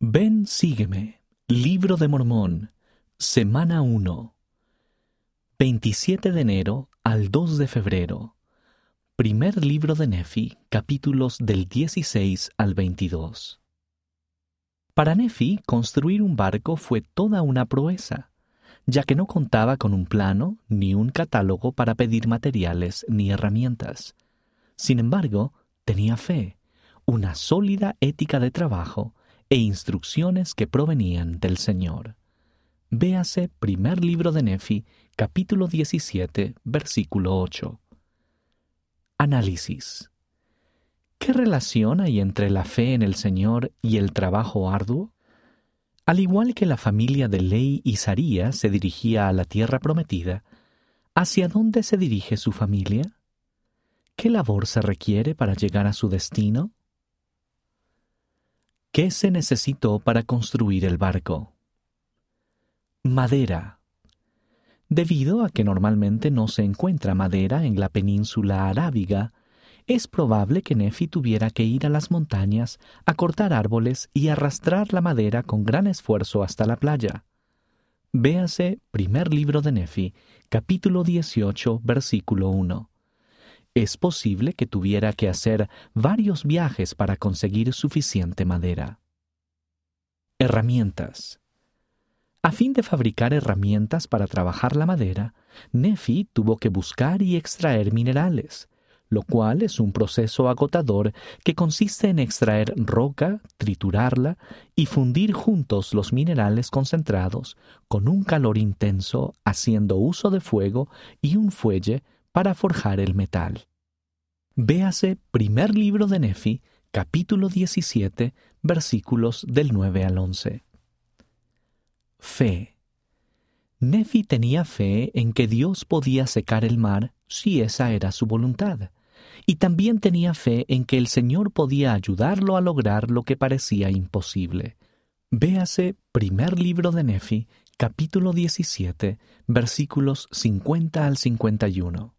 Ven, sígueme. Libro de Mormón. Semana 1. 27 de enero al 2 de febrero. Primer libro de Nefi, capítulos del 16 al 22. Para Nefi, construir un barco fue toda una proeza, ya que no contaba con un plano ni un catálogo para pedir materiales ni herramientas. Sin embargo, tenía fe, una sólida ética de trabajo e instrucciones que provenían del Señor. Véase primer libro de Nefi, capítulo 17, versículo 8. Análisis. ¿Qué relación hay entre la fe en el Señor y el trabajo arduo? Al igual que la familia de Ley y Saría se dirigía a la tierra prometida, ¿hacia dónde se dirige su familia? ¿Qué labor se requiere para llegar a su destino? ¿Qué se necesitó para construir el barco? Madera. Debido a que normalmente no se encuentra madera en la península arábiga, es probable que Nefi tuviera que ir a las montañas a cortar árboles y arrastrar la madera con gran esfuerzo hasta la playa. Véase primer libro de Nefi, capítulo 18, versículo 1 es posible que tuviera que hacer varios viajes para conseguir suficiente madera. Herramientas. A fin de fabricar herramientas para trabajar la madera, Nefi tuvo que buscar y extraer minerales, lo cual es un proceso agotador que consiste en extraer roca, triturarla y fundir juntos los minerales concentrados con un calor intenso haciendo uso de fuego y un fuelle para forjar el metal. Véase primer libro de Nefi, capítulo 17, versículos del 9 al 11. Fe. Nefi tenía fe en que Dios podía secar el mar si esa era su voluntad, y también tenía fe en que el Señor podía ayudarlo a lograr lo que parecía imposible. Véase primer libro de Nefi, capítulo 17, versículos 50 al 51.